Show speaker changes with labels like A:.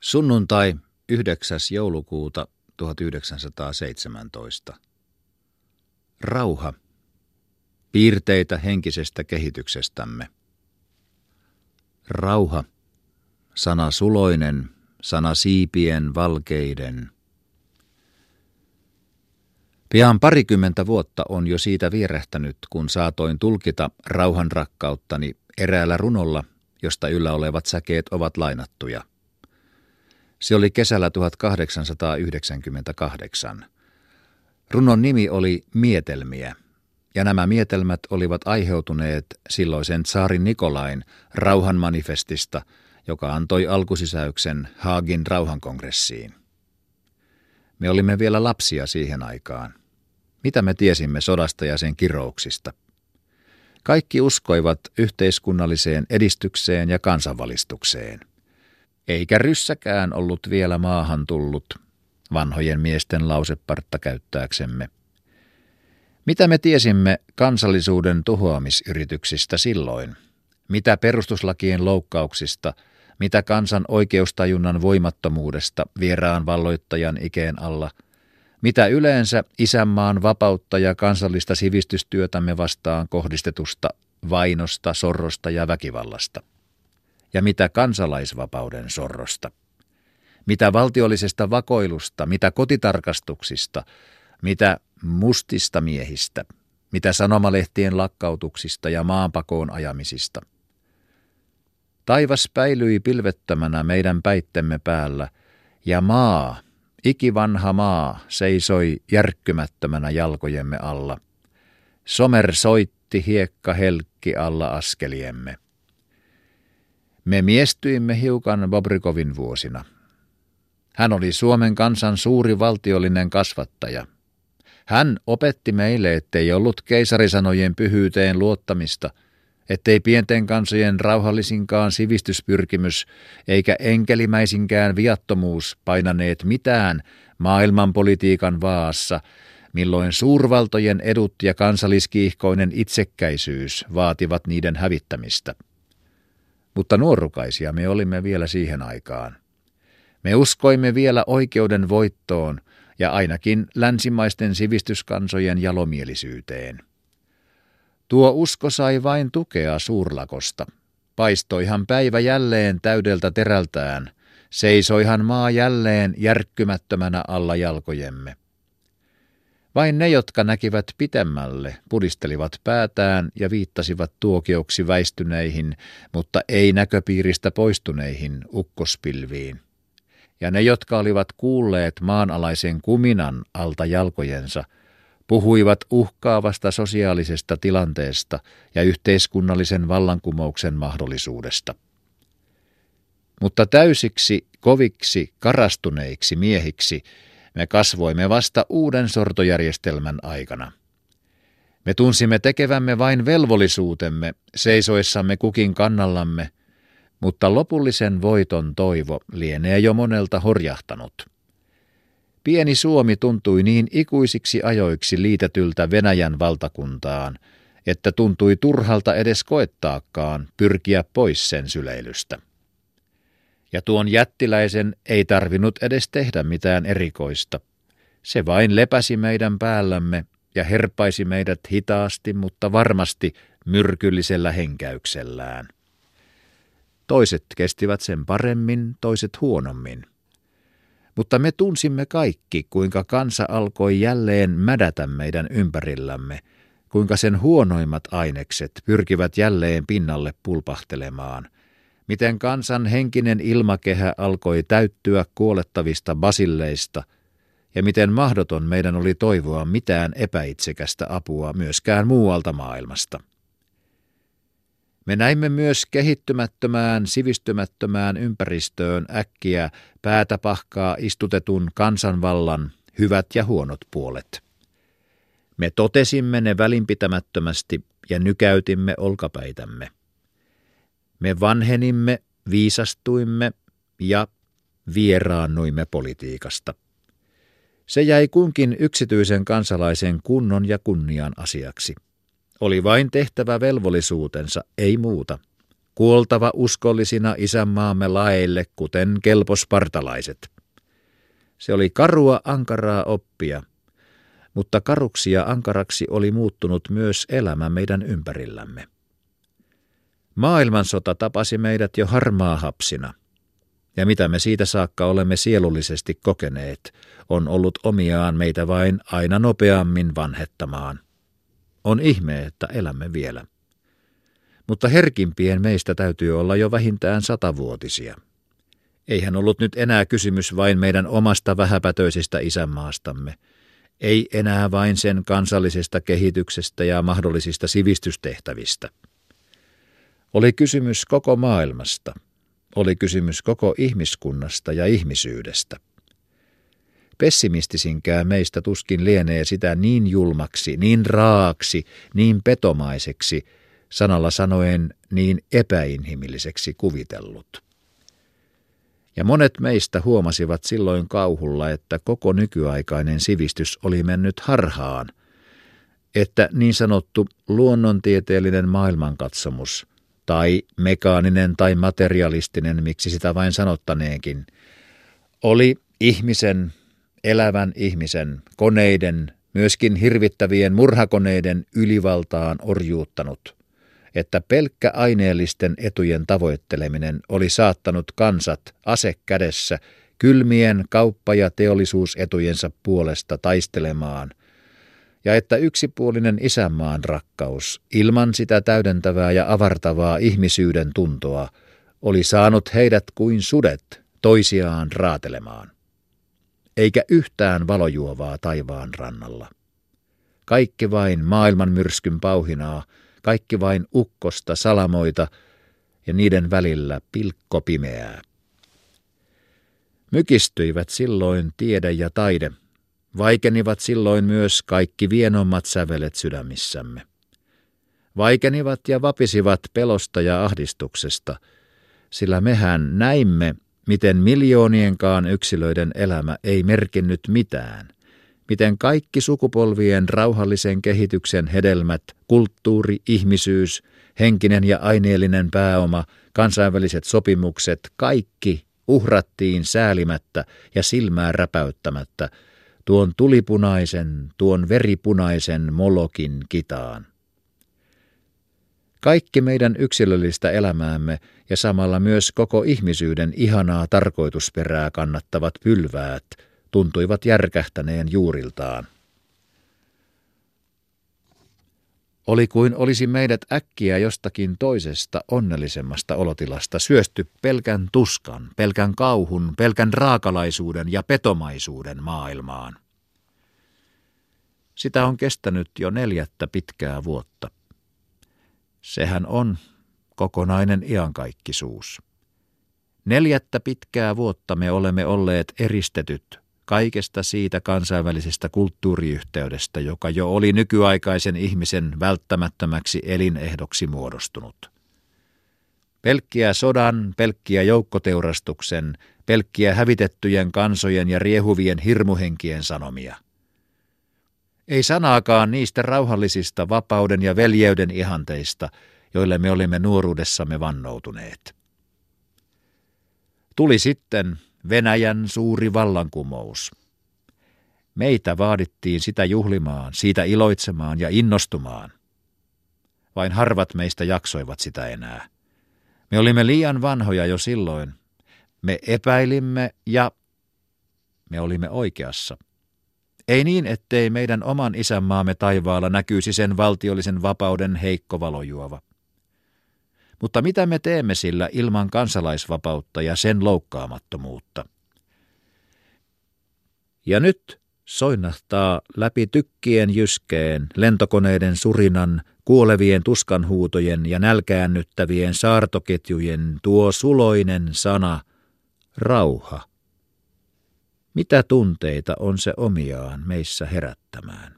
A: Sunnuntai 9. joulukuuta 1917. Rauha. Piirteitä henkisestä kehityksestämme. Rauha. Sana suloinen, sana siipien valkeiden. Pian parikymmentä vuotta on jo siitä vierähtänyt, kun saatoin tulkita rauhan rakkauttani eräällä runolla, josta yllä olevat säkeet ovat lainattuja – se oli kesällä 1898. Runon nimi oli Mietelmiä, ja nämä mietelmät olivat aiheutuneet silloisen saarin Nikolain rauhanmanifestista, joka antoi alkusisäyksen Haagin rauhankongressiin. Me olimme vielä lapsia siihen aikaan. Mitä me tiesimme sodasta ja sen kirouksista? Kaikki uskoivat yhteiskunnalliseen edistykseen ja kansanvalistukseen – eikä ryssäkään ollut vielä maahan tullut, vanhojen miesten lausepartta käyttääksemme. Mitä me tiesimme kansallisuuden tuhoamisyrityksistä silloin? Mitä perustuslakien loukkauksista, mitä kansan oikeustajunnan voimattomuudesta vieraan valloittajan ikeen alla, mitä yleensä isänmaan vapautta ja kansallista sivistystyötämme vastaan kohdistetusta vainosta, sorrosta ja väkivallasta? Ja mitä kansalaisvapauden sorrosta. Mitä valtiollisesta vakoilusta, mitä kotitarkastuksista, mitä mustista miehistä, mitä sanomalehtien lakkautuksista ja maanpakoon ajamisista. Taivas päilyi pilvettömänä meidän päittemme päällä, ja maa, ikivanha maa, seisoi järkkymättömänä jalkojemme alla. Somer soitti hiekka helkki alla askeliemme. Me miestyimme hiukan Bobrikovin vuosina. Hän oli Suomen kansan suuri valtiollinen kasvattaja. Hän opetti meille, ettei ollut keisarisanojen pyhyyteen luottamista, ettei pienten kansojen rauhallisinkaan sivistyspyrkimys eikä enkelimäisinkään viattomuus painaneet mitään maailmanpolitiikan vaassa, milloin suurvaltojen edut ja kansalliskiihkoinen itsekkäisyys vaativat niiden hävittämistä. Mutta nuorukaisia me olimme vielä siihen aikaan. Me uskoimme vielä oikeuden voittoon ja ainakin länsimaisten sivistyskansojen jalomielisyyteen. Tuo usko sai vain tukea suurlakosta. Paistoihan päivä jälleen täydeltä terältään, seisoihan maa jälleen järkkymättömänä alla jalkojemme. Vain ne, jotka näkivät pitemmälle, pudistelivat päätään ja viittasivat tuokioksi väistyneihin, mutta ei näköpiiristä poistuneihin ukkospilviin. Ja ne, jotka olivat kuulleet maanalaisen kuminan alta jalkojensa, puhuivat uhkaavasta sosiaalisesta tilanteesta ja yhteiskunnallisen vallankumouksen mahdollisuudesta. Mutta täysiksi, koviksi, karastuneiksi miehiksi – me kasvoimme vasta uuden sortojärjestelmän aikana. Me tunsimme tekevämme vain velvollisuutemme seisoessamme kukin kannallamme, mutta lopullisen voiton toivo lienee jo monelta horjahtanut. Pieni Suomi tuntui niin ikuisiksi ajoiksi liitetyltä Venäjän valtakuntaan, että tuntui turhalta edes koettaakaan pyrkiä pois sen syleilystä ja tuon jättiläisen ei tarvinnut edes tehdä mitään erikoista. Se vain lepäsi meidän päällämme ja herpaisi meidät hitaasti, mutta varmasti myrkyllisellä henkäyksellään. Toiset kestivät sen paremmin, toiset huonommin. Mutta me tunsimme kaikki, kuinka kansa alkoi jälleen mädätä meidän ympärillämme, kuinka sen huonoimmat ainekset pyrkivät jälleen pinnalle pulpahtelemaan – miten kansan henkinen ilmakehä alkoi täyttyä kuolettavista basilleista ja miten mahdoton meidän oli toivoa mitään epäitsekästä apua myöskään muualta maailmasta. Me näimme myös kehittymättömään, sivistymättömään ympäristöön äkkiä päätä pahkaa istutetun kansanvallan hyvät ja huonot puolet. Me totesimme ne välinpitämättömästi ja nykäytimme olkapäitämme. Me vanhenimme, viisastuimme ja vieraannuimme politiikasta. Se jäi kunkin yksityisen kansalaisen kunnon ja kunnian asiaksi. Oli vain tehtävä velvollisuutensa, ei muuta. kuoltava uskollisina isänmaamme laeille, kuten kelpospartalaiset. Se oli karua ankaraa oppia, mutta karuksi ja ankaraksi oli muuttunut myös elämä meidän ympärillämme. Maailmansota tapasi meidät jo harmaa hapsina, ja mitä me siitä saakka olemme sielullisesti kokeneet, on ollut omiaan meitä vain aina nopeammin vanhettamaan. On ihme, että elämme vielä. Mutta herkimpien meistä täytyy olla jo vähintään satavuotisia. Eihän ollut nyt enää kysymys vain meidän omasta vähäpätöisestä isänmaastamme, ei enää vain sen kansallisesta kehityksestä ja mahdollisista sivistystehtävistä. Oli kysymys koko maailmasta, oli kysymys koko ihmiskunnasta ja ihmisyydestä. Pessimistisinkään meistä tuskin lienee sitä niin julmaksi, niin raaksi, niin petomaiseksi, sanalla sanoen niin epäinhimilliseksi kuvitellut. Ja monet meistä huomasivat silloin kauhulla, että koko nykyaikainen sivistys oli mennyt harhaan, että niin sanottu luonnontieteellinen maailmankatsomus tai mekaaninen tai materialistinen, miksi sitä vain sanottaneenkin, oli ihmisen, elävän ihmisen, koneiden, myöskin hirvittävien murhakoneiden ylivaltaan orjuuttanut että pelkkä aineellisten etujen tavoitteleminen oli saattanut kansat ase kädessä kylmien kauppa- ja teollisuusetujensa puolesta taistelemaan, ja että yksipuolinen isänmaan rakkaus, ilman sitä täydentävää ja avartavaa ihmisyyden tuntoa, oli saanut heidät kuin sudet toisiaan raatelemaan. Eikä yhtään valojuovaa taivaan rannalla. Kaikki vain maailman myrskyn pauhinaa, kaikki vain ukkosta, salamoita ja niiden välillä pilkko pimeää. Mykistyivät silloin tiede ja taide, vaikenivat silloin myös kaikki vienommat sävelet sydämissämme. Vaikenivat ja vapisivat pelosta ja ahdistuksesta, sillä mehän näimme, miten miljoonienkaan yksilöiden elämä ei merkinnyt mitään, miten kaikki sukupolvien rauhallisen kehityksen hedelmät, kulttuuri, ihmisyys, henkinen ja aineellinen pääoma, kansainväliset sopimukset, kaikki uhrattiin säälimättä ja silmää räpäyttämättä tuon tulipunaisen, tuon veripunaisen molokin kitaan. Kaikki meidän yksilöllistä elämäämme ja samalla myös koko ihmisyyden ihanaa tarkoitusperää kannattavat pylväät – tuntuivat järkähtäneen juuriltaan. Oli kuin olisi meidät äkkiä jostakin toisesta onnellisemmasta olotilasta syösty pelkän tuskan, pelkän kauhun, pelkän raakalaisuuden ja petomaisuuden maailmaan. Sitä on kestänyt jo neljättä pitkää vuotta. Sehän on kokonainen iankaikkisuus. Neljättä pitkää vuotta me olemme olleet eristetyt, kaikesta siitä kansainvälisestä kulttuuriyhteydestä, joka jo oli nykyaikaisen ihmisen välttämättömäksi elinehdoksi muodostunut. Pelkkiä sodan, pelkkiä joukkoteurastuksen, pelkkiä hävitettyjen kansojen ja riehuvien hirmuhenkien sanomia. Ei sanaakaan niistä rauhallisista vapauden ja veljeyden ihanteista, joille me olimme nuoruudessamme vannoutuneet. Tuli sitten Venäjän suuri vallankumous. Meitä vaadittiin sitä juhlimaan, siitä iloitsemaan ja innostumaan. Vain harvat meistä jaksoivat sitä enää. Me olimme liian vanhoja jo silloin. Me epäilimme ja me olimme oikeassa. Ei niin, ettei meidän oman isänmaamme taivaalla näkyisi sen valtiollisen vapauden heikko valojuova. Mutta mitä me teemme sillä ilman kansalaisvapautta ja sen loukkaamattomuutta? Ja nyt soinnahtaa läpi tykkien jyskeen, lentokoneiden surinan, kuolevien tuskanhuutojen ja nälkäännyttävien saartoketjujen tuo suloinen sana rauha. Mitä tunteita on se omiaan meissä herättämään?